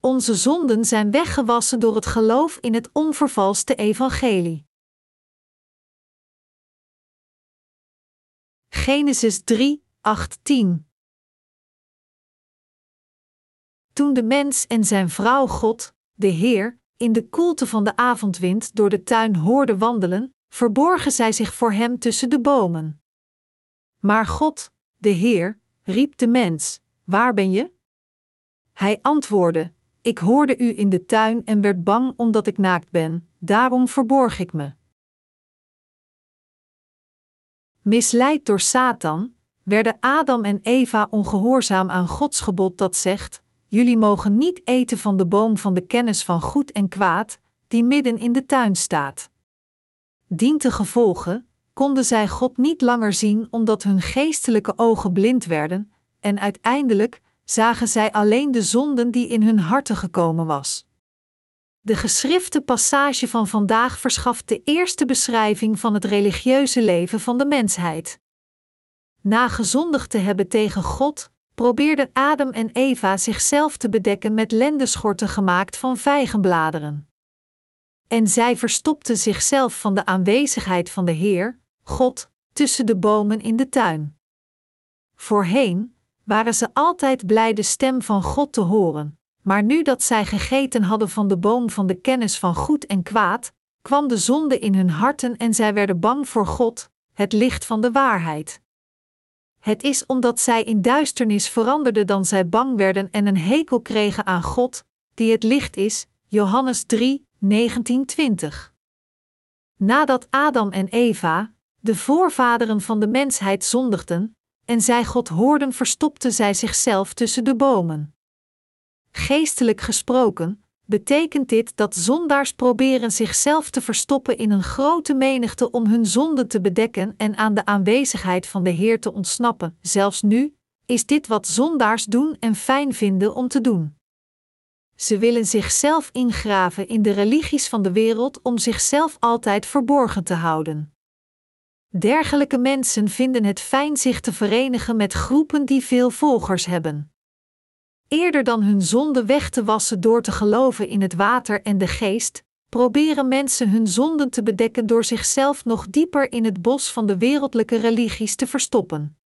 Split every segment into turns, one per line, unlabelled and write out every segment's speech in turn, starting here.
Onze zonden zijn weggewassen door het geloof in het onvervalste evangelie. Genesis 3, 8, 10 Toen de mens en zijn vrouw God, de Heer, in de koelte van de avondwind door de tuin hoorden wandelen, verborgen zij zich voor hem tussen de bomen. Maar God, de Heer, riep de mens: Waar ben je? Hij antwoordde: Ik hoorde u in de tuin en werd bang omdat ik naakt ben, daarom verborg ik me. Misleid door Satan, werden Adam en Eva ongehoorzaam aan Gods gebod dat zegt: Jullie mogen niet eten van de boom van de kennis van goed en kwaad, die midden in de tuin staat. Dient gevolgen, konden zij God niet langer zien omdat hun geestelijke ogen blind werden, en uiteindelijk zagen zij alleen de zonden die in hun harten gekomen was. De geschrifte passage van vandaag verschaft de eerste beschrijving van het religieuze leven van de mensheid. Na gezondigd te hebben tegen God, probeerden Adam en Eva zichzelf te bedekken met lendeschorten gemaakt van vijgenbladeren. En zij verstopten zichzelf van de aanwezigheid van de Heer, God, tussen de bomen in de tuin. Voorheen waren ze altijd blij de stem van God te horen, maar nu dat zij gegeten hadden van de boom van de kennis van goed en kwaad, kwam de zonde in hun harten en zij werden bang voor God, het licht van de waarheid. Het is omdat zij in duisternis veranderden dan zij bang werden en een hekel kregen aan God, die het licht is. Johannes 3, 1920. Nadat Adam en Eva, de voorvaderen van de mensheid, zondigden, en zij God hoorden, verstopten zij zichzelf tussen de bomen. Geestelijk gesproken, betekent dit dat zondaars proberen zichzelf te verstoppen in een grote menigte om hun zonden te bedekken en aan de aanwezigheid van de Heer te ontsnappen. Zelfs nu is dit wat zondaars doen en fijn vinden om te doen. Ze willen zichzelf ingraven in de religies van de wereld om zichzelf altijd verborgen te houden. Dergelijke mensen vinden het fijn zich te verenigen met groepen die veel volgers hebben. Eerder dan hun zonde weg te wassen door te geloven in het water en de geest, proberen mensen hun zonden te bedekken door zichzelf nog dieper in het bos van de wereldlijke religies te verstoppen.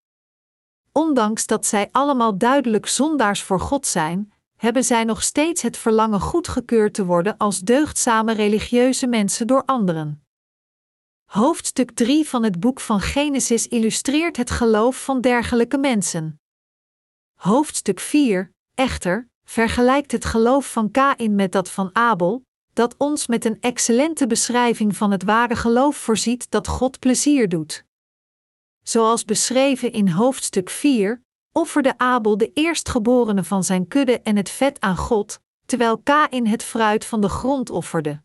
Ondanks dat zij allemaal duidelijk zondaars voor God zijn, hebben zij nog steeds het verlangen goedgekeurd te worden als deugdzame religieuze mensen door anderen. Hoofdstuk 3 van het boek van Genesis illustreert het geloof van dergelijke mensen. Hoofdstuk 4 Echter, vergelijkt het geloof van Kain met dat van Abel, dat ons met een excellente beschrijving van het ware geloof voorziet dat God plezier doet. Zoals beschreven in hoofdstuk 4, offerde Abel de eerstgeborene van zijn kudde en het vet aan God, terwijl Kain het fruit van de grond offerde.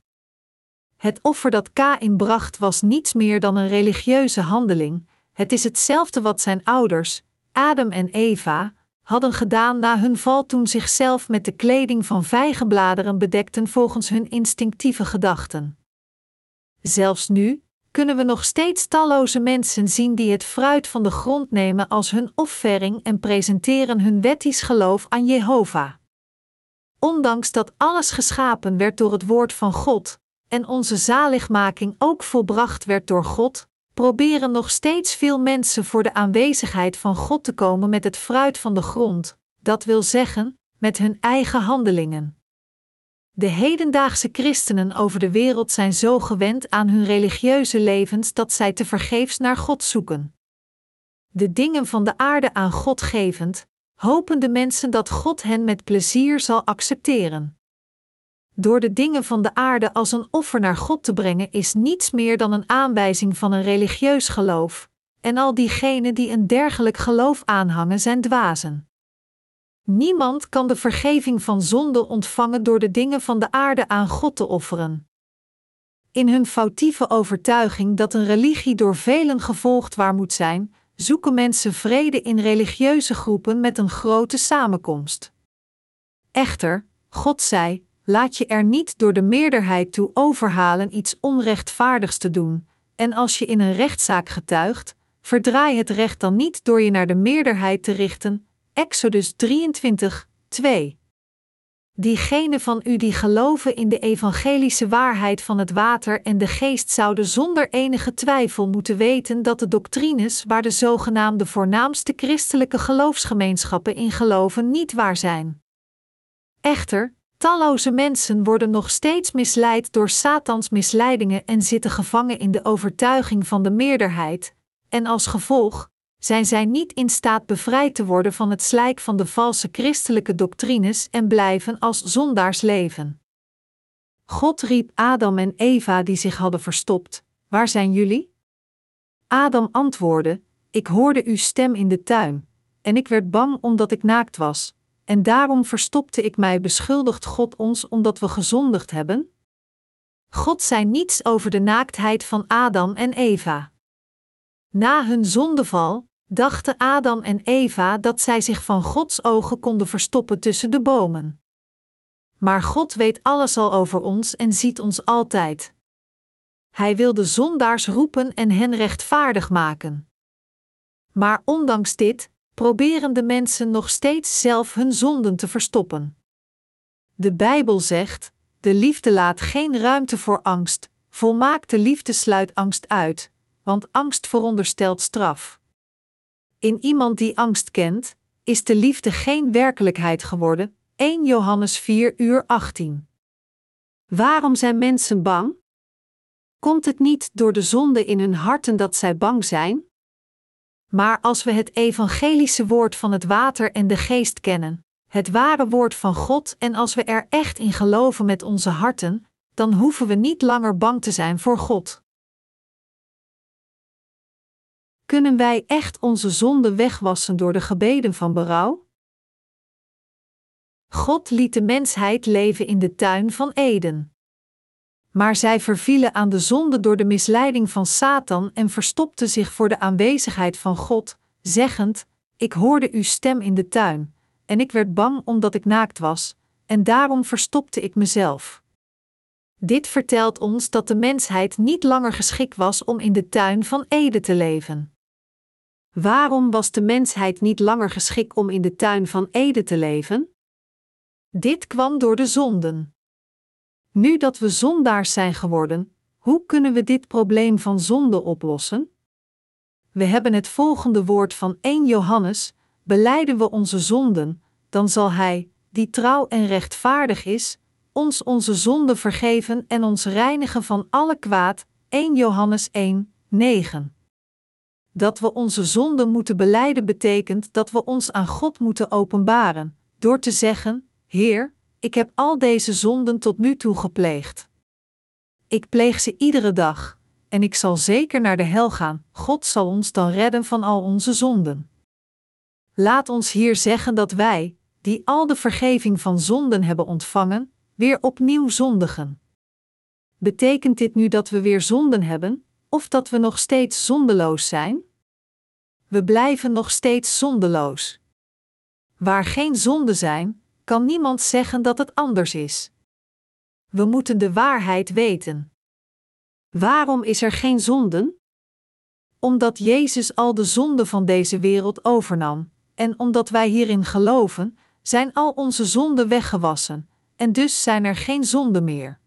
Het offer dat Kain bracht was niets meer dan een religieuze handeling, het is hetzelfde wat zijn ouders, Adam en Eva, hadden gedaan na hun val toen zichzelf met de kleding van vijgenbladeren bedekten volgens hun instinctieve gedachten. Zelfs nu kunnen we nog steeds talloze mensen zien die het fruit van de grond nemen als hun offering en presenteren hun wettisch geloof aan Jehovah. Ondanks dat alles geschapen werd door het woord van God en onze zaligmaking ook volbracht werd door God, proberen nog steeds veel mensen voor de aanwezigheid van God te komen met het fruit van de grond, dat wil zeggen, met hun eigen handelingen. De hedendaagse christenen over de wereld zijn zo gewend aan hun religieuze levens dat zij tevergeefs naar God zoeken. De dingen van de aarde aan God gevend, hopen de mensen dat God hen met plezier zal accepteren. Door de dingen van de aarde als een offer naar God te brengen is niets meer dan een aanwijzing van een religieus geloof, en al diegenen die een dergelijk geloof aanhangen zijn dwazen. Niemand kan de vergeving van zonde ontvangen door de dingen van de aarde aan God te offeren. In hun foutieve overtuiging dat een religie door velen gevolgd waar moet zijn, zoeken mensen vrede in religieuze groepen met een grote samenkomst. Echter, God zei: laat je er niet door de meerderheid toe overhalen iets onrechtvaardigs te doen, en als je in een rechtszaak getuigt, verdraai het recht dan niet door je naar de meerderheid te richten. Exodus 23, 2. Diegenen van u die geloven in de evangelische waarheid van het water en de geest zouden zonder enige twijfel moeten weten dat de doctrines waar de zogenaamde voornaamste christelijke geloofsgemeenschappen in geloven niet waar zijn. Echter, talloze mensen worden nog steeds misleid door Satans misleidingen en zitten gevangen in de overtuiging van de meerderheid, en als gevolg zijn zij niet in staat bevrijd te worden van het slijk van de valse christelijke doctrines en blijven als zondaars leven. God riep Adam en Eva die zich hadden verstopt: Waar zijn jullie? Adam antwoordde: Ik hoorde uw stem in de tuin, en ik werd bang omdat ik naakt was, en daarom verstopte ik mij. Beschuldigt God ons omdat we gezondigd hebben? God zei niets over de naaktheid van Adam en Eva. Na hun zondeval dachten Adam en Eva dat zij zich van Gods ogen konden verstoppen tussen de bomen. Maar God weet alles al over ons en ziet ons altijd. Hij wil de zondaars roepen en hen rechtvaardig maken. Maar ondanks dit proberen de mensen nog steeds zelf hun zonden te verstoppen. De Bijbel zegt: de liefde laat geen ruimte voor angst, volmaakte liefde sluit angst uit, want angst veronderstelt straf. In iemand die angst kent, is de liefde geen werkelijkheid geworden. 1 Johannes 4 uur 18. Waarom zijn mensen bang? Komt het niet door de zonde in hun harten dat zij bang zijn? Maar als we het evangelische woord van het water en de geest kennen, het ware woord van God, en als we er echt in geloven met onze harten, dan hoeven we niet langer bang te zijn voor God. Kunnen wij echt onze zonden wegwassen door de gebeden van berouw? God liet de mensheid leven in de tuin van Eden. Maar zij vervielen aan de zonde door de misleiding van Satan en verstopten zich voor de aanwezigheid van God, zeggend: Ik hoorde uw stem in de tuin, en ik werd bang omdat ik naakt was, en daarom verstopte ik mezelf. Dit vertelt ons dat de mensheid niet langer geschikt was om in de tuin van Eden te leven. Waarom was de mensheid niet langer geschikt om in de tuin van Eden te leven? Dit kwam door de zonden. Nu dat we zondaars zijn geworden, hoe kunnen we dit probleem van zonde oplossen? We hebben het volgende woord van 1 Johannes: Beleiden we onze zonden, dan zal Hij, die trouw en rechtvaardig is, ons onze zonden vergeven en ons reinigen van alle kwaad. 1 Johannes 1, 9 dat we onze zonden moeten beleiden betekent dat we ons aan God moeten openbaren, door te zeggen: Heer, ik heb al deze zonden tot nu toe gepleegd. Ik pleeg ze iedere dag, en ik zal zeker naar de hel gaan. God zal ons dan redden van al onze zonden. Laat ons hier zeggen dat wij, die al de vergeving van zonden hebben ontvangen, weer opnieuw zondigen. Betekent dit nu dat we weer zonden hebben, of dat we nog steeds zondeloos zijn? We blijven nog steeds zondeloos. Waar geen zonden zijn, kan niemand zeggen dat het anders is. We moeten de waarheid weten. Waarom is er geen zonden? Omdat Jezus al de zonden van deze wereld overnam, en omdat wij hierin geloven, zijn al onze zonden weggewassen, en dus zijn er geen zonden meer.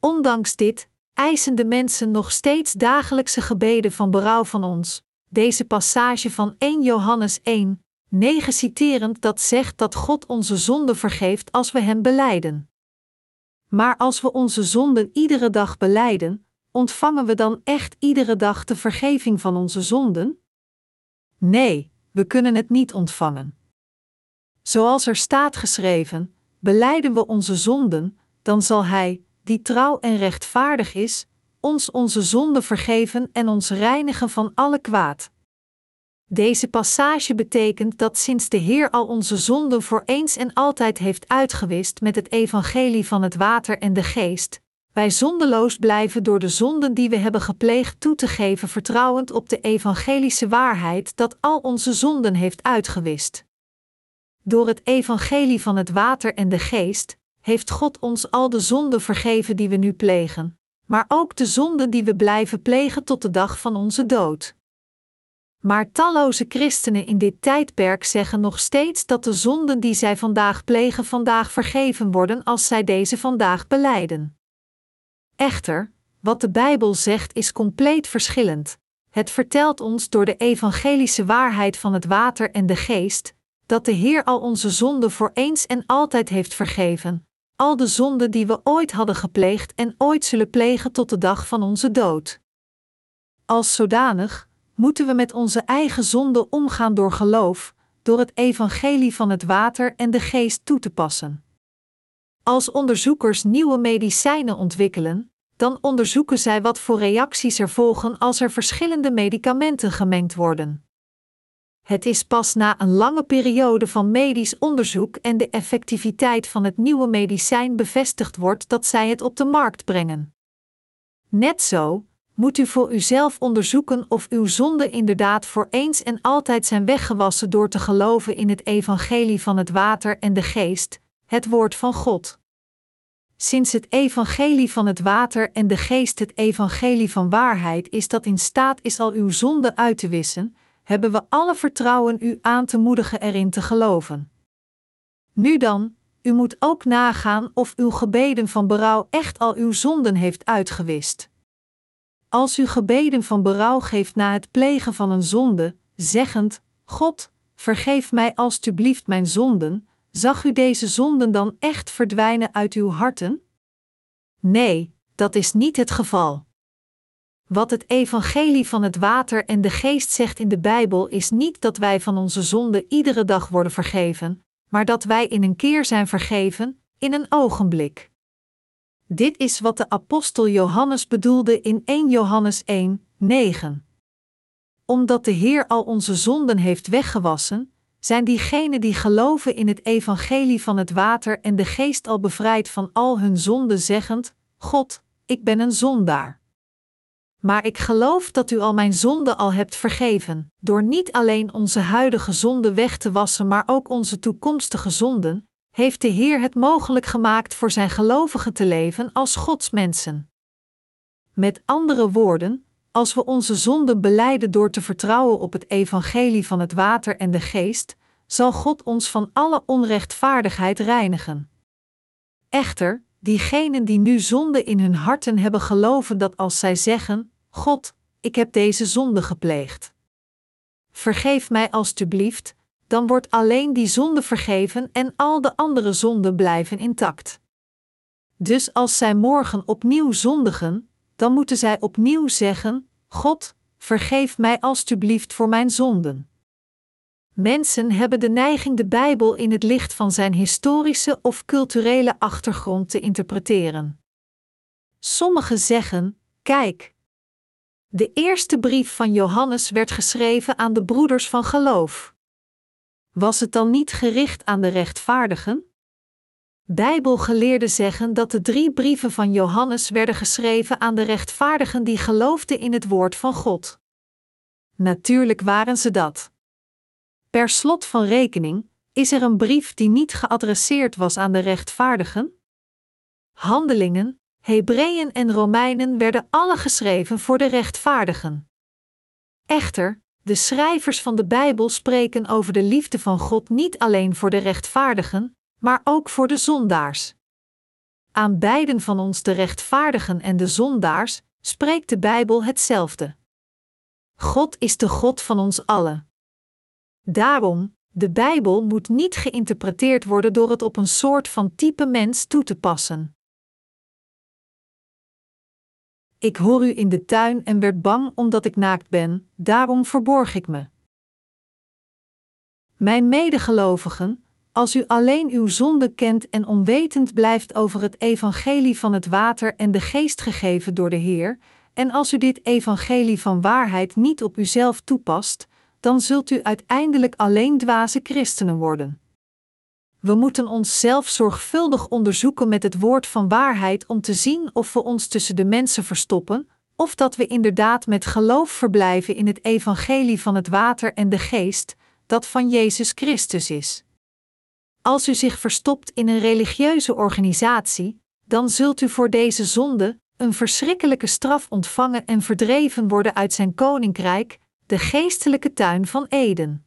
Ondanks dit eisen de mensen nog steeds dagelijkse gebeden van berouw van ons, deze passage van 1 Johannes 1, 9 citerend dat zegt dat God onze zonden vergeeft als we Hem beleiden. Maar als we onze zonden iedere dag beleiden, ontvangen we dan echt iedere dag de vergeving van onze zonden? Nee, we kunnen het niet ontvangen. Zoals er staat geschreven: beleiden we onze zonden, dan zal Hij, die trouw en rechtvaardig is, ons onze zonden vergeven en ons reinigen van alle kwaad. Deze passage betekent dat sinds de Heer al onze zonden voor eens en altijd heeft uitgewist met het evangelie van het water en de geest, wij zondeloos blijven door de zonden die we hebben gepleegd toe te geven, vertrouwend op de evangelische waarheid dat al onze zonden heeft uitgewist. Door het evangelie van het water en de geest heeft God ons al de zonden vergeven die we nu plegen, maar ook de zonden die we blijven plegen tot de dag van onze dood. Maar talloze christenen in dit tijdperk zeggen nog steeds dat de zonden die zij vandaag plegen vandaag vergeven worden als zij deze vandaag beleiden. Echter, wat de Bijbel zegt is compleet verschillend. Het vertelt ons door de evangelische waarheid van het water en de geest, dat de Heer al onze zonden voor eens en altijd heeft vergeven, al de zonden die we ooit hadden gepleegd en ooit zullen plegen tot de dag van onze dood. Als zodanig moeten we met onze eigen zonden omgaan door geloof, door het evangelie van het water en de geest toe te passen. Als onderzoekers nieuwe medicijnen ontwikkelen, dan onderzoeken zij wat voor reacties er volgen als er verschillende medicamenten gemengd worden. Het is pas na een lange periode van medisch onderzoek en de effectiviteit van het nieuwe medicijn bevestigd wordt dat zij het op de markt brengen. Net zo moet u voor uzelf onderzoeken of uw zonden inderdaad voor eens en altijd zijn weggewassen door te geloven in het evangelie van het water en de geest, het woord van God. Sinds het evangelie van het water en de geest het evangelie van waarheid is dat in staat is al uw zonden uit te wissen, hebben we alle vertrouwen u aan te moedigen erin te geloven. Nu dan, u moet ook nagaan of uw gebeden van berouw echt al uw zonden heeft uitgewist. Als u gebeden van berouw geeft na het plegen van een zonde, zeggend: God, vergeef mij alstublieft mijn zonden, zag u deze zonden dan echt verdwijnen uit uw harten? Nee, dat is niet het geval. Wat het evangelie van het water en de geest zegt in de Bijbel is niet dat wij van onze zonden iedere dag worden vergeven, maar dat wij in een keer zijn vergeven, in een ogenblik. Dit is wat de apostel Johannes bedoelde in 1 Johannes 1, 9. Omdat de Heer al onze zonden heeft weggewassen, zijn diegenen die geloven in het evangelie van het water en de geest al bevrijd van al hun zonden, zeggend: God, ik ben een zondaar. Maar ik geloof dat u al mijn zonden al hebt vergeven, door niet alleen onze huidige zonden weg te wassen, maar ook onze toekomstige zonden, heeft de Heer het mogelijk gemaakt voor zijn gelovigen te leven als Gods mensen. Met andere woorden, als we onze zonden beleiden door te vertrouwen op het evangelie van het water en de geest, zal God ons van alle onrechtvaardigheid reinigen. Echter, diegenen die nu zonde in hun harten hebben geloven dat als zij zeggen: God, ik heb deze zonde gepleegd. Vergeef mij alstublieft, dan wordt alleen die zonde vergeven en al de andere zonden blijven intact. Dus als zij morgen opnieuw zondigen, dan moeten zij opnieuw zeggen: God, vergeef mij alstublieft voor mijn zonden. Mensen hebben de neiging de Bijbel in het licht van zijn historische of culturele achtergrond te interpreteren. Sommigen zeggen: Kijk, de eerste brief van Johannes werd geschreven aan de broeders van geloof. Was het dan niet gericht aan de rechtvaardigen? Bijbelgeleerden zeggen dat de drie brieven van Johannes werden geschreven aan de rechtvaardigen die geloofden in het woord van God. Natuurlijk waren ze dat. Per slot van rekening is er een brief die niet geadresseerd was aan de rechtvaardigen? Handelingen, Hebreeën en Romeinen werden alle geschreven voor de rechtvaardigen. Echter, de schrijvers van de Bijbel spreken over de liefde van God niet alleen voor de rechtvaardigen, maar ook voor de zondaars. Aan beiden van ons, de rechtvaardigen en de zondaars, spreekt de Bijbel hetzelfde. God is de God van ons allen. Daarom, de Bijbel moet niet geïnterpreteerd worden door het op een soort van type mens toe te passen. Ik hoor u in de tuin en werd bang omdat ik naakt ben, daarom verborg ik me. Mijn medegelovigen, als u alleen uw zonde kent en onwetend blijft over het evangelie van het water en de geest gegeven door de Heer, en als u dit evangelie van waarheid niet op uzelf toepast, dan zult u uiteindelijk alleen dwaze christenen worden. We moeten onszelf zorgvuldig onderzoeken met het woord van waarheid om te zien of we ons tussen de mensen verstoppen, of dat we inderdaad met geloof verblijven in het evangelie van het water en de geest, dat van Jezus Christus is. Als u zich verstopt in een religieuze organisatie, dan zult u voor deze zonde een verschrikkelijke straf ontvangen en verdreven worden uit zijn koninkrijk, de geestelijke tuin van Eden.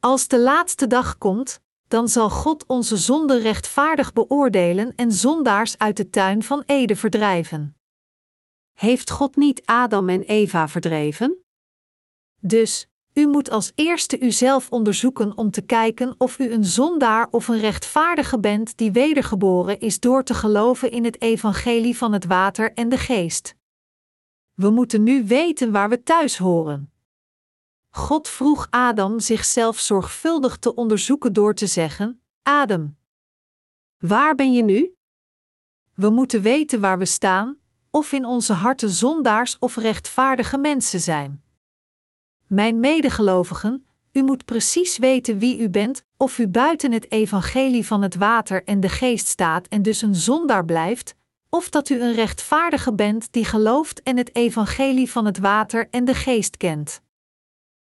Als de laatste dag komt, dan zal God onze zonde rechtvaardig beoordelen en zondaars uit de tuin van Eden verdrijven. Heeft God niet Adam en Eva verdreven? Dus, u moet als eerste uzelf onderzoeken om te kijken of u een zondaar of een rechtvaardige bent die wedergeboren is door te geloven in het evangelie van het water en de geest. We moeten nu weten waar we thuis horen. God vroeg Adam zichzelf zorgvuldig te onderzoeken door te zeggen: Adam, waar ben je nu? We moeten weten waar we staan, of in onze harten zondaars of rechtvaardige mensen zijn. Mijn medegelovigen, u moet precies weten wie u bent, of u buiten het evangelie van het water en de geest staat en dus een zondaar blijft, of dat u een rechtvaardige bent die gelooft en het evangelie van het water en de geest kent.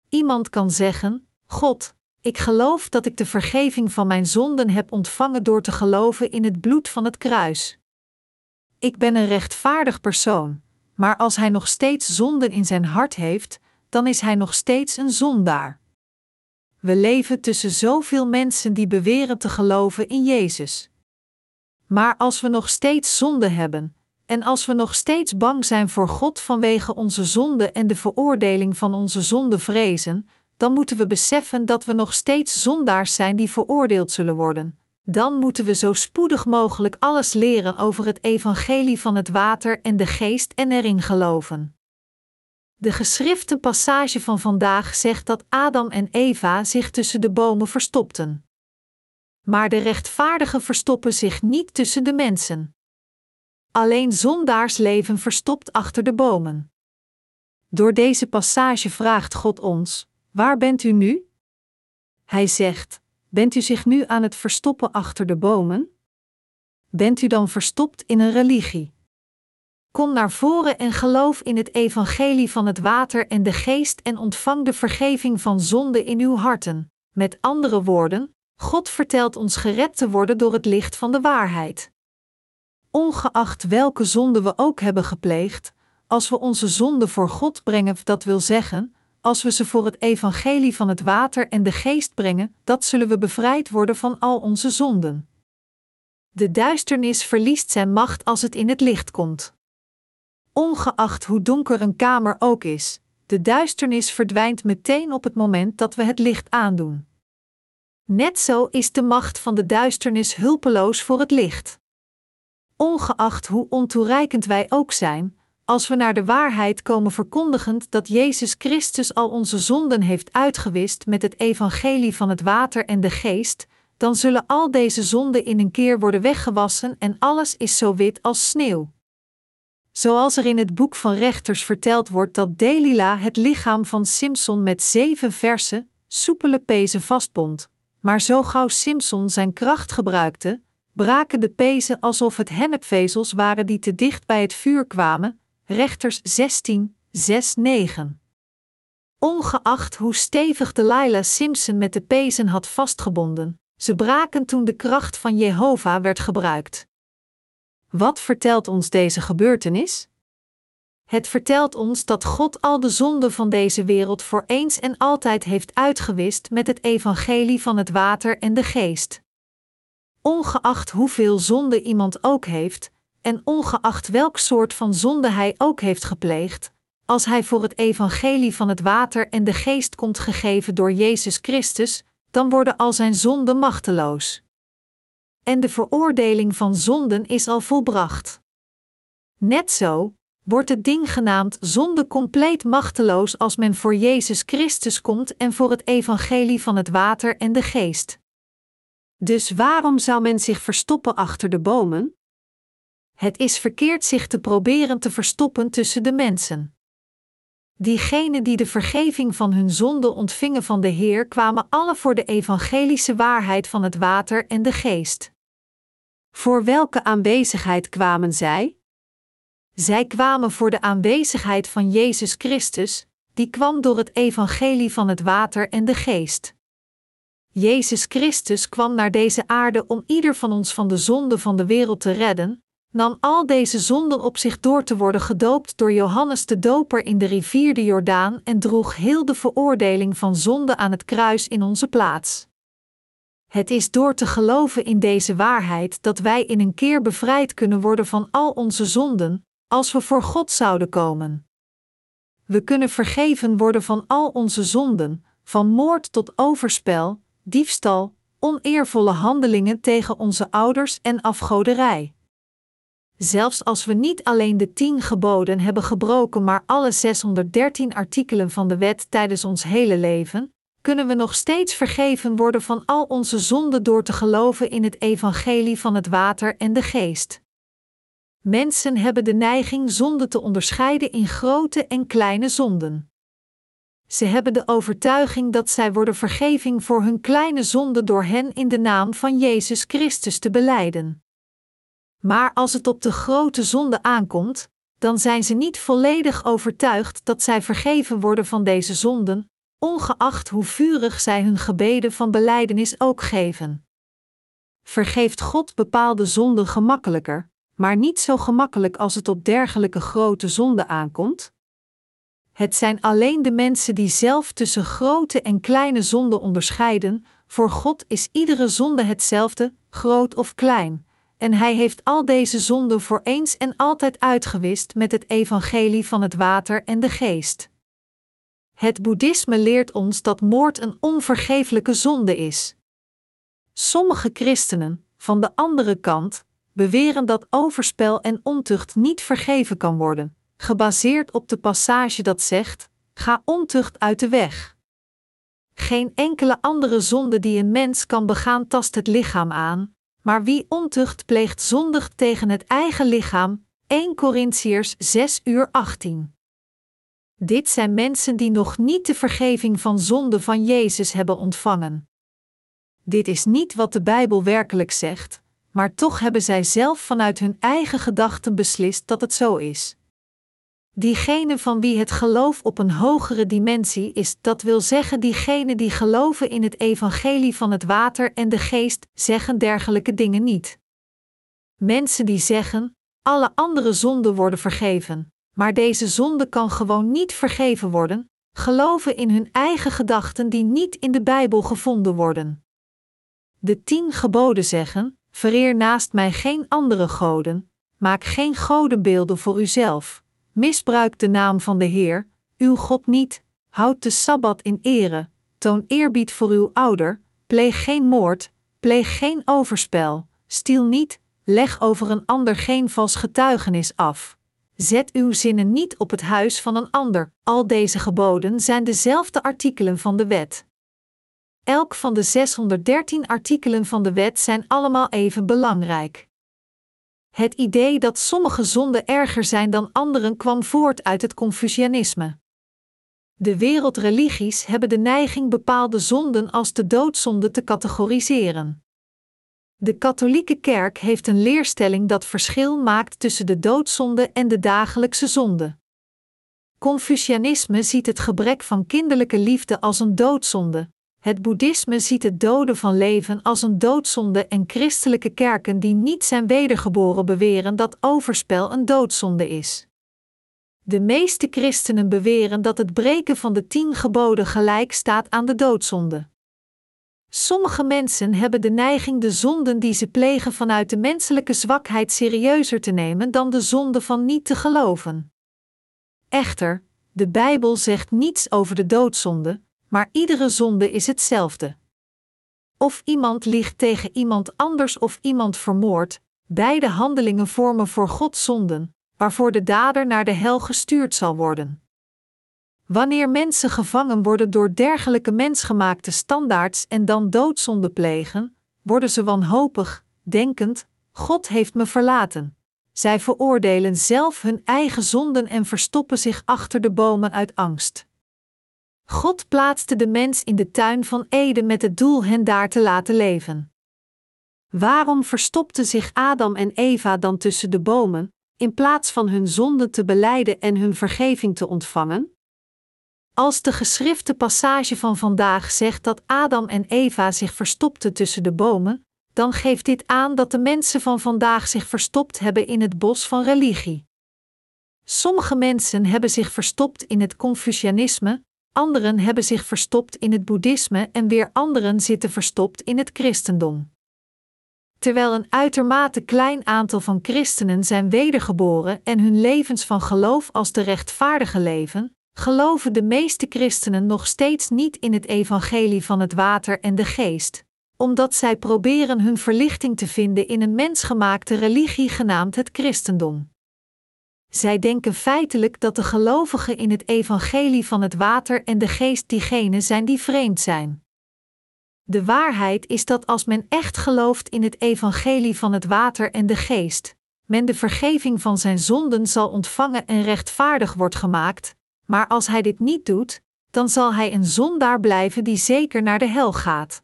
Iemand kan zeggen: God, ik geloof dat ik de vergeving van mijn zonden heb ontvangen door te geloven in het bloed van het kruis. Ik ben een rechtvaardig persoon, maar als hij nog steeds zonden in zijn hart heeft, dan is hij nog steeds een zondaar. We leven tussen zoveel mensen die beweren te geloven in Jezus. Maar als we nog steeds zonde hebben, en als we nog steeds bang zijn voor God vanwege onze zonde en de veroordeling van onze zonde vrezen, dan moeten we beseffen dat we nog steeds zondaars zijn die veroordeeld zullen worden. Dan moeten we zo spoedig mogelijk alles leren over het evangelie van het water en de geest en erin geloven. De geschrifte passage van vandaag zegt dat Adam en Eva zich tussen de bomen verstopten. Maar de rechtvaardigen verstoppen zich niet tussen de mensen. Alleen zondaars leven verstopt achter de bomen. Door deze passage vraagt God ons: Waar bent u nu? Hij zegt: Bent u zich nu aan het verstoppen achter de bomen? Bent u dan verstopt in een religie? Kom naar voren en geloof in het evangelie van het water en de geest en ontvang de vergeving van zonde in uw harten. Met andere woorden, God vertelt ons gered te worden door het licht van de waarheid. Ongeacht welke zonde we ook hebben gepleegd, als we onze zonde voor God brengen, dat wil zeggen, als we ze voor het evangelie van het water en de geest brengen, dat zullen we bevrijd worden van al onze zonden. De duisternis verliest zijn macht als het in het licht komt. Ongeacht hoe donker een kamer ook is, de duisternis verdwijnt meteen op het moment dat we het licht aandoen. Net zo is de macht van de duisternis hulpeloos voor het licht. Ongeacht hoe ontoereikend wij ook zijn, als we naar de waarheid komen verkondigend dat Jezus Christus al onze zonden heeft uitgewist met het evangelie van het water en de geest, dan zullen al deze zonden in een keer worden weggewassen en alles is zo wit als sneeuw. Zoals er in het boek van Rechters verteld wordt dat Delila het lichaam van Simson met zeven verse, soepele pezen vastbond. Maar zo gauw Simson zijn kracht gebruikte, braken de pezen alsof het hennepvezels waren die te dicht bij het vuur kwamen. Rechters 16, 6, 9. Ongeacht hoe stevig Delilah Simpson met de pezen had vastgebonden, ze braken toen de kracht van Jehovah werd gebruikt. Wat vertelt ons deze gebeurtenis? Het vertelt ons dat God al de zonden van deze wereld voor eens en altijd heeft uitgewist met het evangelie van het water en de geest. Ongeacht hoeveel zonde iemand ook heeft, en ongeacht welk soort van zonde hij ook heeft gepleegd, als hij voor het evangelie van het water en de geest komt gegeven door Jezus Christus, dan worden al zijn zonden machteloos en de veroordeling van zonden is al volbracht. Net zo wordt het ding genaamd zonde compleet machteloos als men voor Jezus Christus komt en voor het evangelie van het water en de geest. Dus waarom zou men zich verstoppen achter de bomen? Het is verkeerd zich te proberen te verstoppen tussen de mensen. Diegenen die de vergeving van hun zonde ontvingen van de Heer kwamen alle voor de evangelische waarheid van het water en de geest. Voor welke aanwezigheid kwamen zij? Zij kwamen voor de aanwezigheid van Jezus Christus, die kwam door het evangelie van het water en de geest. Jezus Christus kwam naar deze aarde om ieder van ons van de zonde van de wereld te redden, nam al deze zonden op zich door te worden gedoopt door Johannes de Doper in de rivier de Jordaan en droeg heel de veroordeling van zonde aan het kruis in onze plaats. Het is door te geloven in deze waarheid dat wij in een keer bevrijd kunnen worden van al onze zonden, als we voor God zouden komen. We kunnen vergeven worden van al onze zonden, van moord tot overspel, diefstal, oneervolle handelingen tegen onze ouders en afgoderij. Zelfs als we niet alleen de tien geboden hebben gebroken, maar alle 613 artikelen van de wet tijdens ons hele leven, kunnen we nog steeds vergeven worden van al onze zonden door te geloven in het evangelie van het water en de geest. Mensen hebben de neiging zonde te onderscheiden in grote en kleine zonden. Ze hebben de overtuiging dat zij worden vergeving voor hun kleine zonden door hen in de naam van Jezus Christus te beleiden. Maar als het op de grote zonde aankomt, dan zijn ze niet volledig overtuigd dat zij vergeven worden van deze zonden, ongeacht hoe vurig zij hun gebeden van beleidenis ook geven. Vergeeft God bepaalde zonden gemakkelijker, maar niet zo gemakkelijk als het op dergelijke grote zonden aankomt? Het zijn alleen de mensen die zelf tussen grote en kleine zonden onderscheiden. Voor God is iedere zonde hetzelfde, groot of klein, en Hij heeft al deze zonden voor eens en altijd uitgewist met het evangelie van het water en de geest. Het boeddhisme leert ons dat moord een onvergeeflijke zonde is. Sommige christenen, van de andere kant, beweren dat overspel en ontucht niet vergeven kan worden, gebaseerd op de passage dat zegt: Ga ontucht uit de weg. Geen enkele andere zonde die een mens kan begaan tast het lichaam aan, maar wie ontucht pleegt zondigt tegen het eigen lichaam. 1 Corinthiërs 6 uur 18. Dit zijn mensen die nog niet de vergeving van zonde van Jezus hebben ontvangen. Dit is niet wat de Bijbel werkelijk zegt, maar toch hebben zij zelf vanuit hun eigen gedachten beslist dat het zo is. Diegene van wie het geloof op een hogere dimensie is, dat wil zeggen diegenen die geloven in het evangelie van het water en de geest, zeggen dergelijke dingen niet. Mensen die zeggen: alle andere zonden worden vergeven, maar deze zonde kan gewoon niet vergeven worden, geloven in hun eigen gedachten die niet in de Bijbel gevonden worden. De tien geboden zeggen: Vereer naast mij geen andere goden, maak geen godenbeelden voor uzelf, misbruik de naam van de Heer, uw God niet, houd de sabbat in ere, toon eerbied voor uw ouder, pleeg geen moord, pleeg geen overspel, stiel niet, leg over een ander geen vals getuigenis af. Zet uw zinnen niet op het huis van een ander. Al deze geboden zijn dezelfde artikelen van de wet. Elk van de 613 artikelen van de wet zijn allemaal even belangrijk. Het idee dat sommige zonden erger zijn dan anderen kwam voort uit het Confucianisme. De wereldreligies hebben de neiging bepaalde zonden als de doodzonde te categoriseren. De katholieke kerk heeft een leerstelling dat verschil maakt tussen de doodzonde en de dagelijkse zonde. Confucianisme ziet het gebrek van kinderlijke liefde als een doodzonde. Het boeddhisme ziet het doden van leven als een doodzonde en christelijke kerken die niet zijn wedergeboren beweren dat overspel een doodzonde is. De meeste christenen beweren dat het breken van de tien geboden gelijk staat aan de doodzonde. Sommige mensen hebben de neiging de zonden die ze plegen vanuit de menselijke zwakheid serieuzer te nemen dan de zonde van niet te geloven. Echter, de Bijbel zegt niets over de doodzonde, maar iedere zonde is hetzelfde. Of iemand liegt tegen iemand anders of iemand vermoordt, beide handelingen vormen voor God zonden, waarvoor de dader naar de hel gestuurd zal worden. Wanneer mensen gevangen worden door dergelijke mensgemaakte standaards en dan doodzonde plegen, worden ze wanhopig, denkend: God heeft me verlaten. Zij veroordelen zelf hun eigen zonden en verstoppen zich achter de bomen uit angst. God plaatste de mens in de tuin van Eden met het doel hen daar te laten leven. Waarom verstopten zich Adam en Eva dan tussen de bomen, in plaats van hun zonden te beleiden en hun vergeving te ontvangen? Als de geschrifte passage van vandaag zegt dat Adam en Eva zich verstopten tussen de bomen, dan geeft dit aan dat de mensen van vandaag zich verstopt hebben in het bos van religie. Sommige mensen hebben zich verstopt in het Confucianisme, anderen hebben zich verstopt in het Boeddhisme en weer anderen zitten verstopt in het christendom. Terwijl een uitermate klein aantal van christenen zijn wedergeboren en hun levens van geloof als de rechtvaardige leven, geloven de meeste christenen nog steeds niet in het evangelie van het water en de geest, omdat zij proberen hun verlichting te vinden in een mensgemaakte religie genaamd het christendom. Zij denken feitelijk dat de gelovigen in het evangelie van het water en de geest diegenen zijn die vreemd zijn. De waarheid is dat als men echt gelooft in het evangelie van het water en de geest, men de vergeving van zijn zonden zal ontvangen en rechtvaardig wordt gemaakt, maar als hij dit niet doet, dan zal hij een zondaar blijven die zeker naar de hel gaat.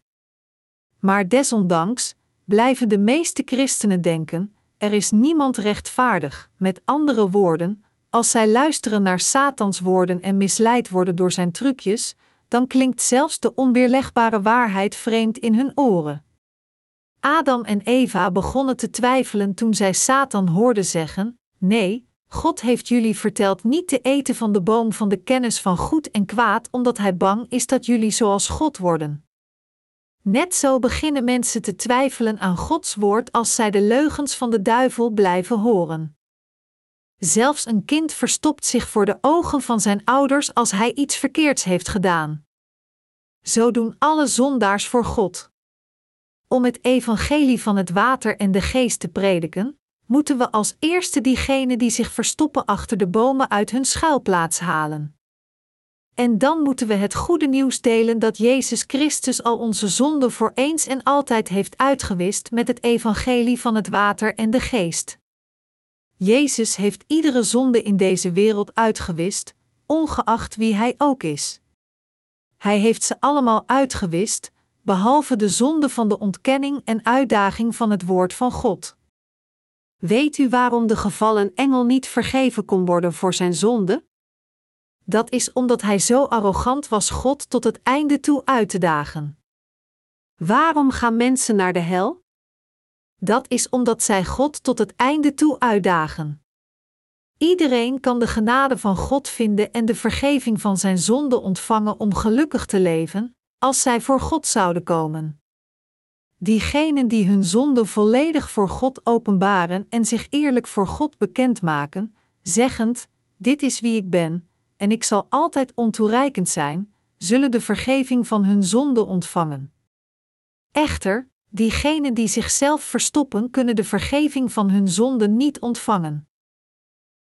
Maar desondanks blijven de meeste christenen denken: er is niemand rechtvaardig. Met andere woorden, als zij luisteren naar Satans woorden en misleid worden door zijn trucjes, dan klinkt zelfs de onweerlegbare waarheid vreemd in hun oren. Adam en Eva begonnen te twijfelen toen zij Satan hoorden zeggen: Nee, God heeft jullie verteld niet te eten van de boom van de kennis van goed en kwaad, omdat hij bang is dat jullie zoals God worden. Net zo beginnen mensen te twijfelen aan Gods woord als zij de leugens van de duivel blijven horen. Zelfs een kind verstopt zich voor de ogen van zijn ouders als hij iets verkeerds heeft gedaan. Zo doen alle zondaars voor God. Om het evangelie van het water en de geest te prediken, moeten we als eerste diegenen die zich verstoppen achter de bomen uit hun schuilplaats halen. En dan moeten we het goede nieuws delen dat Jezus Christus al onze zonden voor eens en altijd heeft uitgewist met het evangelie van het water en de geest. Jezus heeft iedere zonde in deze wereld uitgewist, ongeacht wie hij ook is. Hij heeft ze allemaal uitgewist, behalve de zonde van de ontkenning en uitdaging van het woord van God. Weet u waarom de gevallen engel niet vergeven kon worden voor zijn zonde? Dat is omdat hij zo arrogant was God tot het einde toe uit te dagen. Waarom gaan mensen naar de hel? Dat is omdat zij God tot het einde toe uitdagen. Iedereen kan de genade van God vinden en de vergeving van zijn zonde ontvangen om gelukkig te leven, als zij voor God zouden komen. Diegenen die hun zonde volledig voor God openbaren en zich eerlijk voor God bekendmaken, zeggend: Dit is wie ik ben, en ik zal altijd ontoereikend zijn, zullen de vergeving van hun zonde ontvangen. Echter, diegenen die zichzelf verstoppen, kunnen de vergeving van hun zonde niet ontvangen.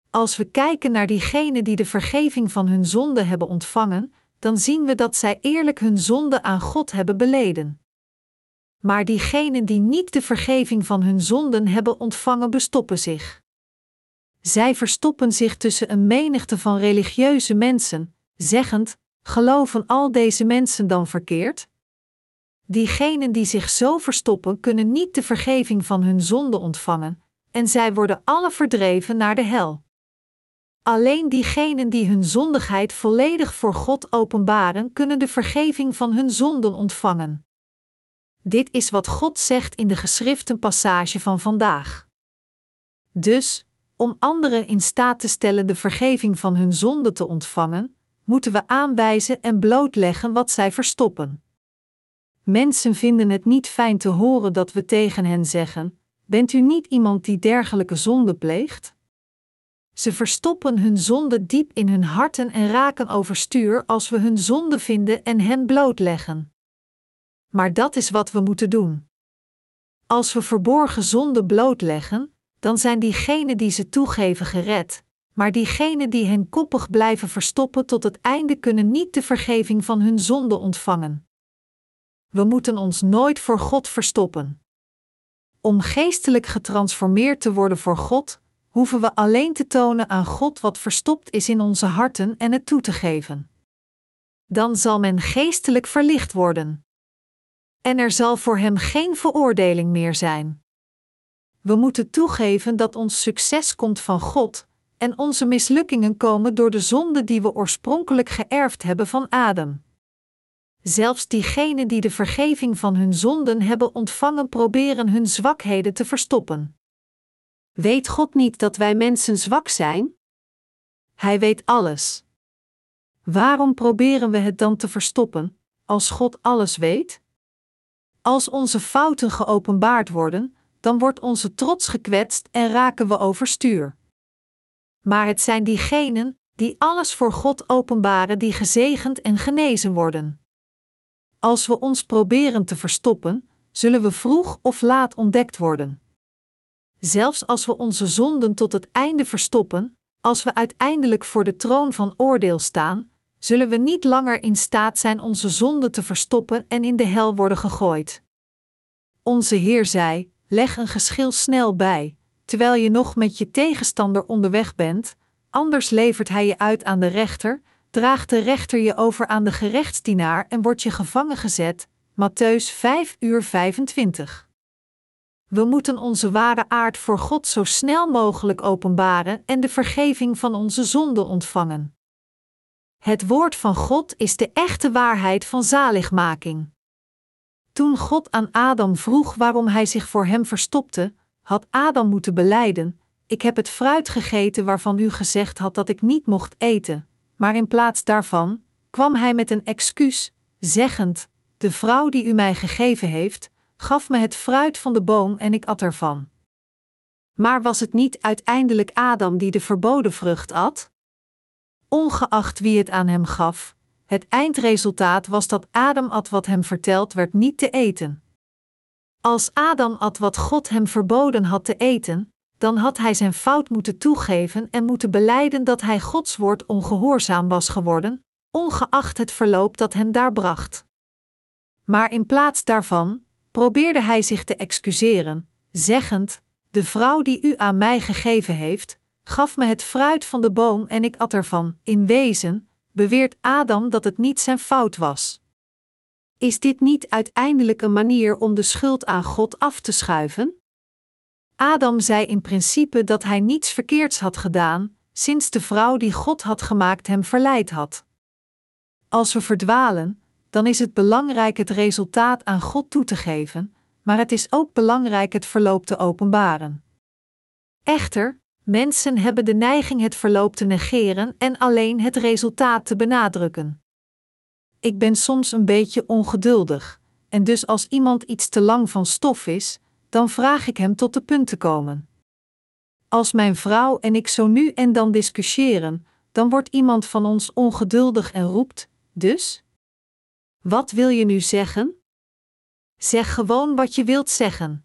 Als we kijken naar diegenen die de vergeving van hun zonde hebben ontvangen, dan zien we dat zij eerlijk hun zonde aan God hebben beleden. Maar diegenen die niet de vergeving van hun zonden hebben ontvangen, bestoppen zich. Zij verstoppen zich tussen een menigte van religieuze mensen, zeggend: geloven al deze mensen dan verkeerd? Diegenen die zich zo verstoppen, kunnen niet de vergeving van hun zonde ontvangen, en zij worden alle verdreven naar de hel. Alleen diegenen die hun zondigheid volledig voor God openbaren, kunnen de vergeving van hun zonden ontvangen. Dit is wat God zegt in de geschriften passage van vandaag. Dus, om anderen in staat te stellen de vergeving van hun zonde te ontvangen, moeten we aanwijzen en blootleggen wat zij verstoppen. Mensen vinden het niet fijn te horen dat we tegen hen zeggen: Bent u niet iemand die dergelijke zonde pleegt? Ze verstoppen hun zonde diep in hun harten en raken overstuur als we hun zonde vinden en hen blootleggen. Maar dat is wat we moeten doen. Als we verborgen zonde blootleggen, dan zijn diegenen die ze toegeven gered, maar diegenen die hen koppig blijven verstoppen tot het einde kunnen niet de vergeving van hun zonde ontvangen. We moeten ons nooit voor God verstoppen. Om geestelijk getransformeerd te worden voor God, hoeven we alleen te tonen aan God wat verstopt is in onze harten en het toe te geven. Dan zal men geestelijk verlicht worden. En er zal voor hem geen veroordeling meer zijn. We moeten toegeven dat ons succes komt van God en onze mislukkingen komen door de zonde die we oorspronkelijk geërfd hebben van Adam. Zelfs diegenen die de vergeving van hun zonden hebben ontvangen, proberen hun zwakheden te verstoppen.
Weet God niet dat wij mensen zwak zijn?
Hij weet alles. Waarom proberen we het dan te verstoppen, als God alles weet? Als onze fouten geopenbaard worden, dan wordt onze trots gekwetst en raken we overstuur. Maar het zijn diegenen die alles voor God openbaren die gezegend en genezen worden. Als we ons proberen te verstoppen, zullen we vroeg of laat ontdekt worden. Zelfs als we onze zonden tot het einde verstoppen, als we uiteindelijk voor de troon van oordeel staan, zullen we niet langer in staat zijn onze zonden te verstoppen en in de hel worden gegooid. Onze Heer zei: leg een geschil snel bij, terwijl je nog met je tegenstander onderweg bent, anders levert hij je uit aan de rechter, draagt de rechter je over aan de gerechtsdienaar en wordt je gevangen gezet. Matthäus 5 uur 25. We moeten onze ware aard voor God zo snel mogelijk openbaren en de vergeving van onze zonden ontvangen. Het woord van God is de echte waarheid van zaligmaking. Toen God aan Adam vroeg waarom hij zich voor hem verstopte, had Adam moeten beleiden: Ik heb het fruit gegeten waarvan u gezegd had dat ik niet mocht eten. Maar in plaats daarvan kwam hij met een excuus, zeggend: De vrouw die u mij gegeven heeft, gaf me het fruit van de boom en ik at ervan. Maar was het niet uiteindelijk Adam die de verboden vrucht at? Ongeacht wie het aan hem gaf, het eindresultaat was dat Adam at wat hem verteld werd niet te eten. Als Adam at wat God hem verboden had te eten, dan had hij zijn fout moeten toegeven en moeten beleiden dat hij Gods woord ongehoorzaam was geworden, ongeacht het verloop dat hem daar bracht. Maar in plaats daarvan probeerde hij zich te excuseren, zeggend: De vrouw die u aan mij gegeven heeft, gaf me het fruit van de boom en ik at ervan. In wezen beweert Adam dat het niet zijn fout was. Is dit niet uiteindelijk een manier om de schuld aan God af te schuiven? Adam zei in principe dat hij niets verkeerds had gedaan, sinds de vrouw die God had gemaakt hem verleid had. Als we verdwalen, dan is het belangrijk het resultaat aan God toe te geven, maar het is ook belangrijk het verloop te openbaren. Echter, mensen hebben de neiging het verloop te negeren en alleen het resultaat te benadrukken. Ik ben soms een beetje ongeduldig, en dus als iemand iets te lang van stof is, dan vraag ik hem tot de punt te komen. Als mijn vrouw en ik zo nu en dan discussiëren, dan wordt iemand van ons ongeduldig en roept: Dus? Wat wil je nu zeggen? Zeg gewoon wat je wilt zeggen.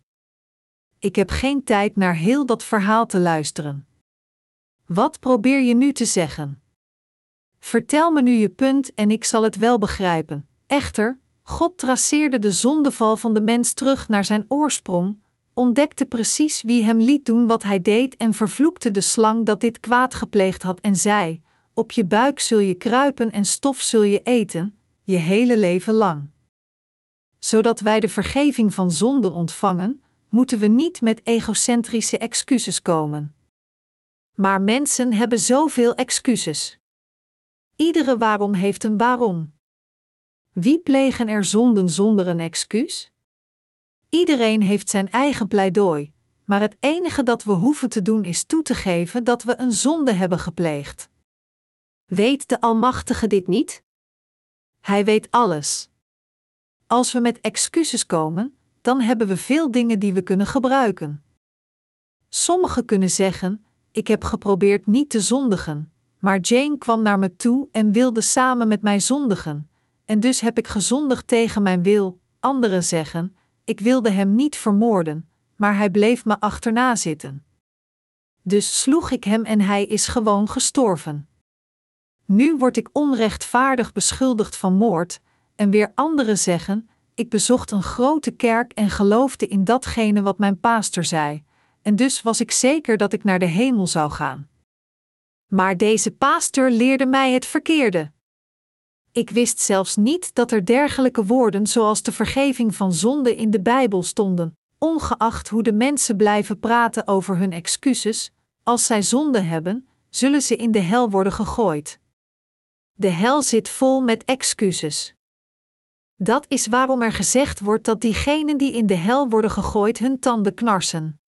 Ik heb geen tijd naar heel dat verhaal te luisteren. Wat probeer je nu te zeggen? Vertel me nu je punt en ik zal het wel begrijpen. Echter, God traceerde de zondeval van de mens terug naar zijn oorsprong, ontdekte precies wie hem liet doen wat hij deed en vervloekte de slang dat dit kwaad gepleegd had en zei: Op je buik zul je kruipen en stof zul je eten, je hele leven lang. Zodat wij de vergeving van zonde ontvangen, moeten we niet met egocentrische excuses komen. Maar mensen hebben zoveel excuses. Iedere waarom heeft een waarom. Wie plegen er zonden zonder een excuus? Iedereen heeft zijn eigen pleidooi, maar het enige dat we hoeven te doen is toe te geven dat we een zonde hebben gepleegd. Weet de Almachtige dit niet? Hij weet alles. Als we met excuses komen, dan hebben we veel dingen die we kunnen gebruiken. Sommigen kunnen zeggen: Ik heb geprobeerd niet te zondigen, maar Jane kwam naar me toe en wilde samen met mij zondigen, en dus heb ik gezondigd tegen mijn wil. Anderen zeggen: Ik wilde hem niet vermoorden, maar hij bleef me achterna zitten. Dus sloeg ik hem en hij is gewoon gestorven. Nu word ik onrechtvaardig beschuldigd van moord, en weer anderen zeggen: Ik bezocht een grote kerk en geloofde in datgene wat mijn paaster zei, en dus was ik zeker dat ik naar de hemel zou gaan. Maar deze paaster leerde mij het verkeerde. Ik wist zelfs niet dat er dergelijke woorden zoals de vergeving van zonde in de Bijbel stonden, ongeacht hoe de mensen blijven praten over hun excuses, als zij zonde hebben, zullen ze in de hel worden gegooid. De hel zit vol met excuses. Dat is waarom er gezegd wordt dat diegenen die in de hel worden gegooid hun tanden knarsen.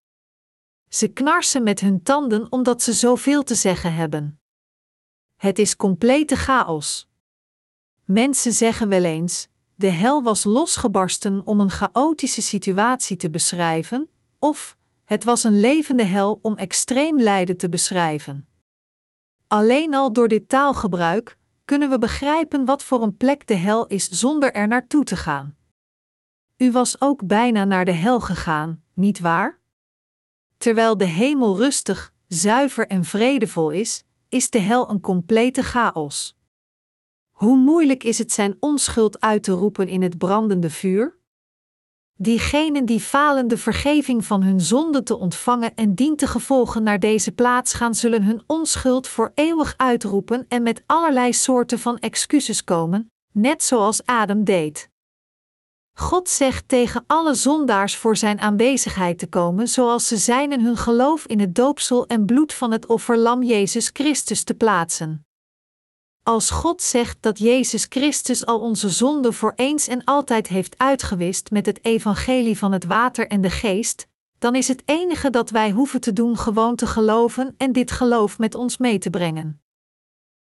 Ze knarsen met hun tanden omdat ze zoveel te zeggen hebben. Het is complete chaos. Mensen zeggen wel eens: de hel was losgebarsten om een chaotische situatie te beschrijven, of het was een levende hel om extreem lijden te beschrijven. Alleen al door dit taalgebruik kunnen we begrijpen wat voor een plek de hel is zonder er naartoe te gaan. U was ook bijna naar de hel gegaan, niet waar? Terwijl de hemel rustig, zuiver en vredevol is, is de hel een complete chaos. Hoe moeilijk is het zijn onschuld uit te roepen in het brandende vuur? Diegenen die falen de vergeving van hun zonde te ontvangen en dien te gevolgen naar deze plaats gaan, zullen hun onschuld voor eeuwig uitroepen en met allerlei soorten van excuses komen, net zoals Adam deed. God zegt tegen alle zondaars voor zijn aanwezigheid te komen, zoals ze zijn en hun geloof in het doopsel en bloed van het offerlam Jezus Christus te plaatsen. Als God zegt dat Jezus Christus al onze zonden voor eens en altijd heeft uitgewist met het evangelie van het water en de geest, dan is het enige dat wij hoeven te doen gewoon te geloven en dit geloof met ons mee te brengen.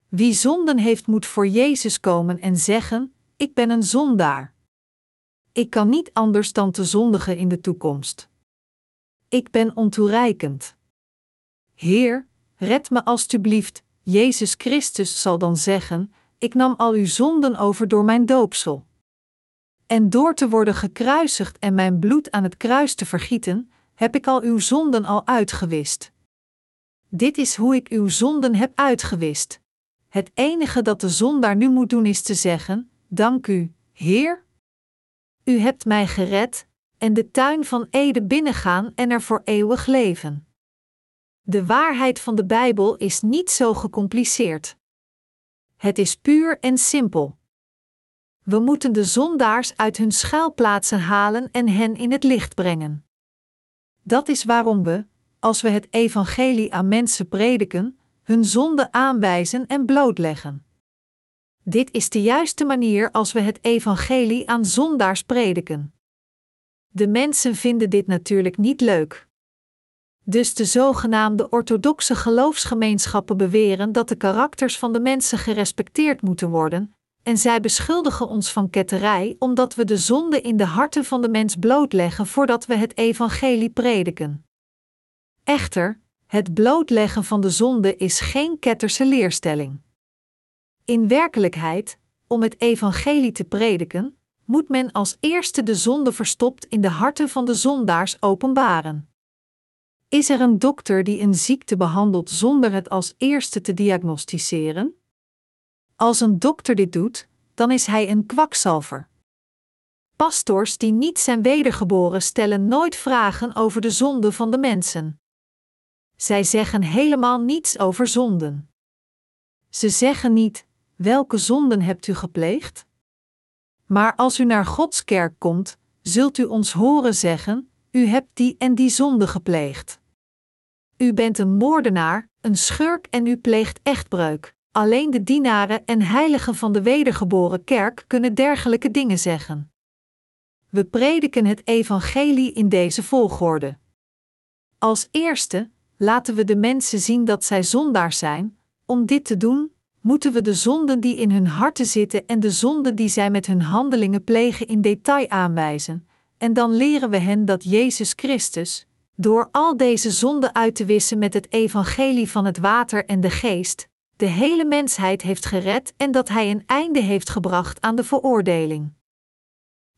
Wie zonden heeft, moet voor Jezus komen en zeggen: Ik ben een zondaar. Ik kan niet anders dan te zondigen in de toekomst. Ik ben ontoereikend. Heer, red me alstublieft, Jezus Christus zal dan zeggen: Ik nam al uw zonden over door mijn doopsel. En door te worden gekruisigd en mijn bloed aan het kruis te vergieten, heb ik al uw zonden al uitgewist. Dit is hoe ik uw zonden heb uitgewist. Het enige dat de zondaar nu moet doen is te zeggen: Dank u, Heer. U hebt mij gered, en de tuin van Ede binnengaan en er voor eeuwig leven. De waarheid van de Bijbel is niet zo gecompliceerd. Het is puur en simpel. We moeten de zondaars uit hun schuilplaatsen halen en hen in het licht brengen. Dat is waarom we, als we het evangelie aan mensen prediken, hun zonde aanwijzen en blootleggen. Dit is de juiste manier als we het evangelie aan zondaars prediken. De mensen vinden dit natuurlijk niet leuk. Dus de zogenaamde orthodoxe geloofsgemeenschappen beweren dat de karakters van de mensen gerespecteerd moeten worden, en zij beschuldigen ons van ketterij omdat we de zonde in de harten van de mens blootleggen voordat we het evangelie prediken. Echter, het blootleggen van de zonde is geen ketterse leerstelling. In werkelijkheid, om het evangelie te prediken, moet men als eerste de zonde verstopt in de harten van de zondaars openbaren. Is er een dokter die een ziekte behandelt zonder het als eerste te diagnosticeren? Als een dokter dit doet, dan is hij een kwakzalver. Pastors die niet zijn wedergeboren stellen nooit vragen over de zonde van de mensen. Zij zeggen helemaal niets over zonden. Ze zeggen niet: welke zonden hebt u gepleegd? Maar als u naar Gods kerk komt, zult u ons horen zeggen: U hebt die en die zonde gepleegd. U bent een moordenaar, een schurk en u pleegt echtbreuk. Alleen de dienaren en heiligen van de wedergeboren kerk kunnen dergelijke dingen zeggen. We prediken het evangelie in deze volgorde. Als eerste laten we de mensen zien dat zij zondaars zijn. Om dit te doen, moeten we de zonden die in hun harten zitten en de zonden die zij met hun handelingen plegen in detail aanwijzen, en dan leren we hen dat Jezus Christus, door al deze zonden uit te wissen met het evangelie van het water en de geest, de hele mensheid heeft gered en dat Hij een einde heeft gebracht aan de veroordeling.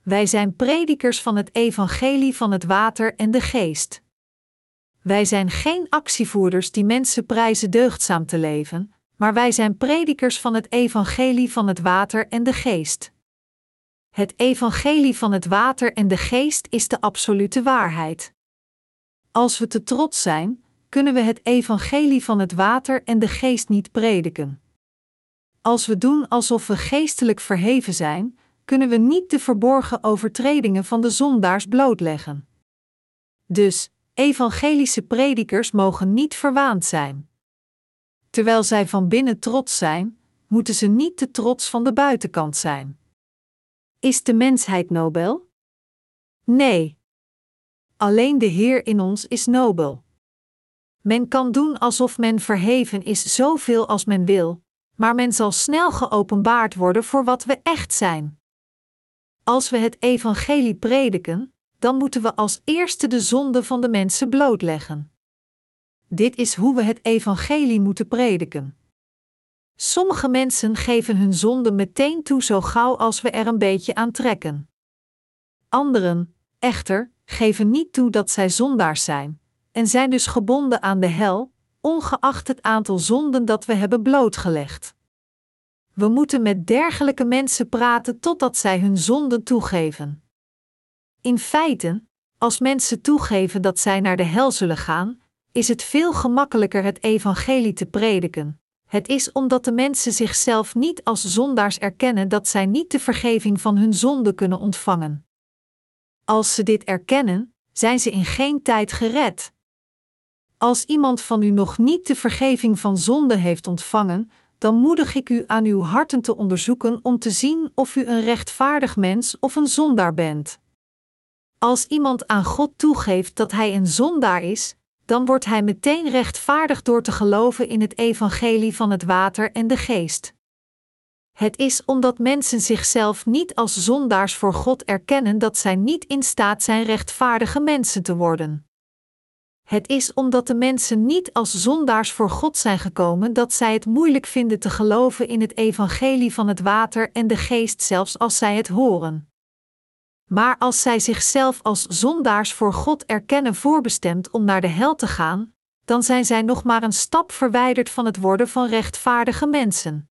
Wij zijn predikers van het evangelie van het water en de geest. Wij zijn geen actievoerders die mensen prijzen deugdzaam te leven, maar wij zijn predikers van het evangelie van het water en de geest. Het evangelie van het water en de geest is de absolute waarheid. Als we te trots zijn, kunnen we het evangelie van het water en de geest niet prediken. Als we doen alsof we geestelijk verheven zijn, kunnen we niet de verborgen overtredingen van de zondaars blootleggen. Dus, evangelische predikers mogen niet verwaand zijn. Terwijl zij van binnen trots zijn, moeten ze niet te trots van de buitenkant zijn.
Is de mensheid nobel?
Nee. Alleen de Heer in ons is nobel. Men kan doen alsof men verheven is zoveel als men wil, maar men zal snel geopenbaard worden voor wat we echt zijn. Als we het evangelie prediken, dan moeten we als eerste de zonde van de mensen blootleggen. Dit is hoe we het evangelie moeten prediken. Sommige mensen geven hun zonde meteen toe zo gauw als we er een beetje aan trekken. Anderen, echter, geven niet toe dat zij zondaars zijn, en zijn dus gebonden aan de hel, ongeacht het aantal zonden dat we hebben blootgelegd. We moeten met dergelijke mensen praten totdat zij hun zonden toegeven. In feite, als mensen toegeven dat zij naar de hel zullen gaan, is het veel gemakkelijker het evangelie te prediken. Het is omdat de mensen zichzelf niet als zondaars erkennen dat zij niet de vergeving van hun zonde kunnen ontvangen. Als ze dit erkennen, zijn ze in geen tijd gered. Als iemand van u nog niet de vergeving van zonde heeft ontvangen, dan moedig ik u aan uw harten te onderzoeken om te zien of u een rechtvaardig mens of een zondaar bent. Als iemand aan God toegeeft dat hij een zondaar is, dan wordt hij meteen rechtvaardig door te geloven in het evangelie van het water en de geest. Het is omdat mensen zichzelf niet als zondaars voor God erkennen dat zij niet in staat zijn rechtvaardige mensen te worden. Het is omdat de mensen niet als zondaars voor God zijn gekomen dat zij het moeilijk vinden te geloven in het evangelie van het water en de geest zelfs als zij het horen. Maar als zij zichzelf als zondaars voor God erkennen voorbestemd om naar de hel te gaan, dan zijn zij nog maar een stap verwijderd van het worden van rechtvaardige mensen.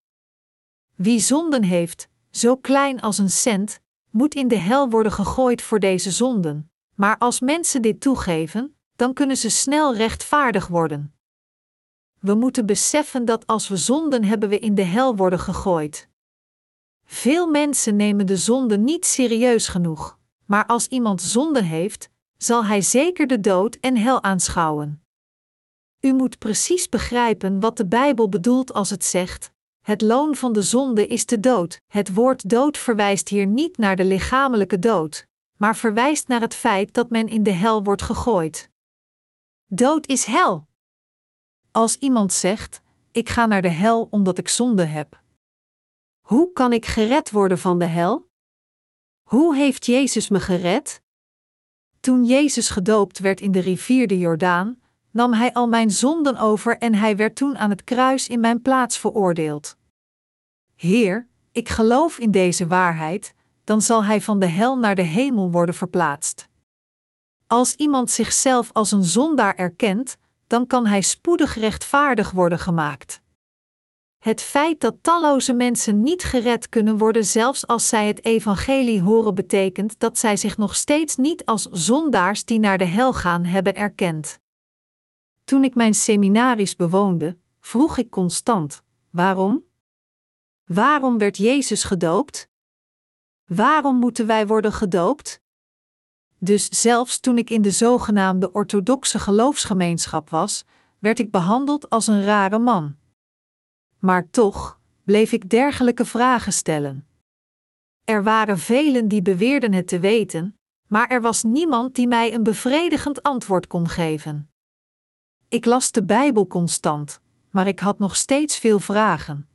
Wie zonden heeft, zo klein als een cent, moet in de hel worden gegooid voor deze zonden. Maar als mensen dit toegeven, dan kunnen ze snel rechtvaardig worden. We moeten beseffen dat als we zonden hebben, we in de hel worden gegooid. Veel mensen nemen de zonde niet serieus genoeg, maar als iemand zonde heeft, zal hij zeker de dood en hel aanschouwen. U moet precies begrijpen wat de Bijbel bedoelt als het zegt: het loon van de zonde is de dood. Het woord dood verwijst hier niet naar de lichamelijke dood, maar verwijst naar het feit dat men in de hel wordt gegooid. Dood is hel. Als iemand zegt: Ik ga naar de hel omdat ik zonde heb. Hoe kan ik gered worden van de hel? Hoe heeft Jezus me gered? Toen Jezus gedoopt werd in de rivier de Jordaan, nam hij al mijn zonden over en hij werd toen aan het kruis in mijn plaats veroordeeld. Heer, ik geloof in deze waarheid, dan zal hij van de hel naar de hemel worden verplaatst. Als iemand zichzelf als een zondaar erkent, dan kan hij spoedig rechtvaardig worden gemaakt. Het feit dat talloze mensen niet gered kunnen worden, zelfs als zij het evangelie horen, betekent dat zij zich nog steeds niet als zondaars die naar de hel gaan hebben erkend. Toen ik mijn seminaries bewoonde, vroeg ik constant: waarom? Waarom werd Jezus gedoopt? Waarom moeten wij worden gedoopt? Dus zelfs toen ik in de zogenaamde orthodoxe geloofsgemeenschap was, werd ik behandeld als een rare man. Maar toch bleef ik dergelijke vragen stellen. Er waren velen die beweerden het te weten, maar er was niemand die mij een bevredigend antwoord kon geven. Ik las de Bijbel constant, maar ik had nog steeds veel vragen.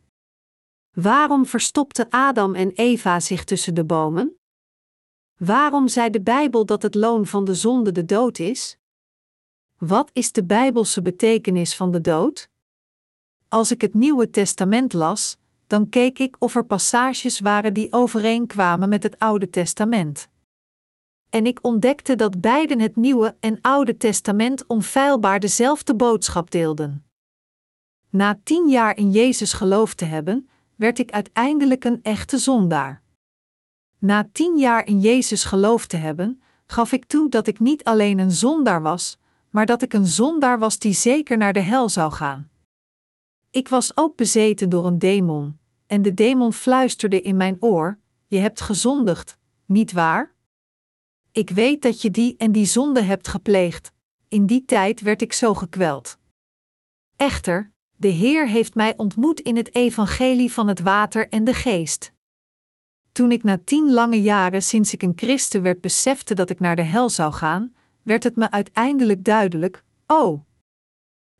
Waarom verstopten Adam en Eva zich tussen de bomen? Waarom zei de Bijbel dat het loon van de zonde de dood is? Wat is de Bijbelse betekenis van de dood? Als ik het Nieuwe Testament las, dan keek ik of er passages waren die overeenkwamen met het Oude Testament. En ik ontdekte dat beiden het Nieuwe en Oude Testament onfeilbaar dezelfde boodschap deelden. Na tien jaar in Jezus geloofd te hebben, werd ik uiteindelijk een echte zondaar. Na tien jaar in Jezus geloofd te hebben, gaf ik toe dat ik niet alleen een zondaar was, maar dat ik een zondaar was die zeker naar de hel zou gaan. Ik was ook bezeten door een demon, en de demon fluisterde in mijn oor: Je hebt gezondigd, niet waar? Ik weet dat je die en die zonde hebt gepleegd. In die tijd werd ik zo gekweld. Echter, de Heer heeft mij ontmoet in het evangelie van het water en de geest. Toen ik na tien lange jaren sinds ik een christen werd besefte dat ik naar de hel zou gaan, werd het me uiteindelijk duidelijk: oh.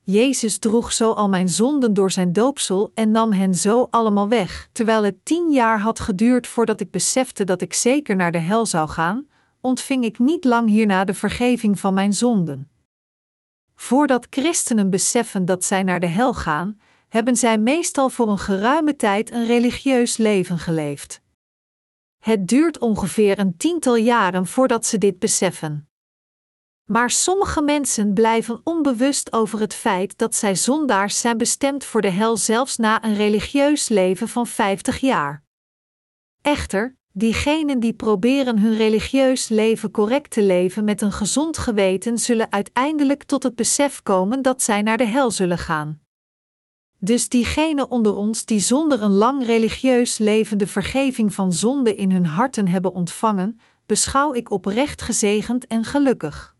Jezus droeg zo al mijn zonden door zijn doopsel en nam hen zo allemaal weg. Terwijl het tien jaar had geduurd voordat ik besefte dat ik zeker naar de hel zou gaan, ontving ik niet lang hierna de vergeving van mijn zonden. Voordat christenen beseffen dat zij naar de hel gaan, hebben zij meestal voor een geruime tijd een religieus leven geleefd. Het duurt ongeveer een tiental jaren voordat ze dit beseffen. Maar sommige mensen blijven onbewust over het feit dat zij zondaars zijn bestemd voor de hel zelfs na een religieus leven van 50 jaar. Echter, diegenen die proberen hun religieus leven correct te leven met een gezond geweten, zullen uiteindelijk tot het besef komen dat zij naar de hel zullen gaan. Dus diegenen onder ons die zonder een lang religieus leven de vergeving van zonde in hun harten hebben ontvangen, beschouw ik oprecht gezegend en gelukkig.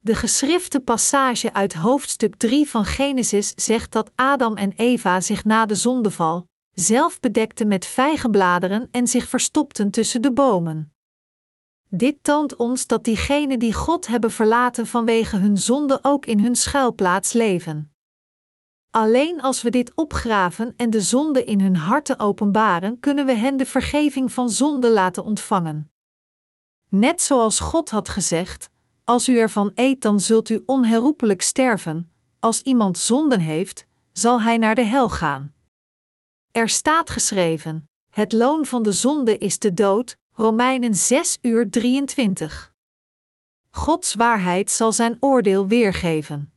De geschrifte passage uit hoofdstuk 3 van Genesis zegt dat Adam en Eva zich na de zondeval zelf bedekten met vijgenbladeren en zich verstopten tussen de bomen. Dit toont ons dat diegenen die God hebben verlaten vanwege hun zonde ook in hun schuilplaats leven. Alleen als we dit opgraven en de zonde in hun harten openbaren, kunnen we hen de vergeving van zonde laten ontvangen. Net zoals God had gezegd: Als u ervan eet, dan zult u onherroepelijk sterven. Als iemand zonden heeft, zal hij naar de hel gaan. Er staat geschreven: Het loon van de zonde is de dood. Romeinen 6 uur 23. Gods waarheid zal zijn oordeel weergeven.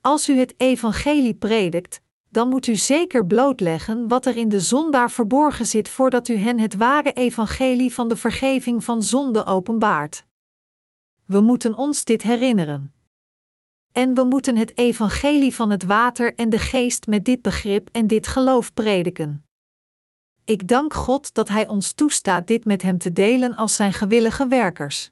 Als u het evangelie predikt, dan moet u zeker blootleggen wat er in de zondaar verborgen zit voordat u hen het ware evangelie van de vergeving van zonde openbaart. We moeten ons dit herinneren. En we moeten het evangelie van het water en de geest met dit begrip en dit geloof prediken. Ik dank God dat Hij ons toestaat dit met Hem te delen als Zijn gewillige werkers.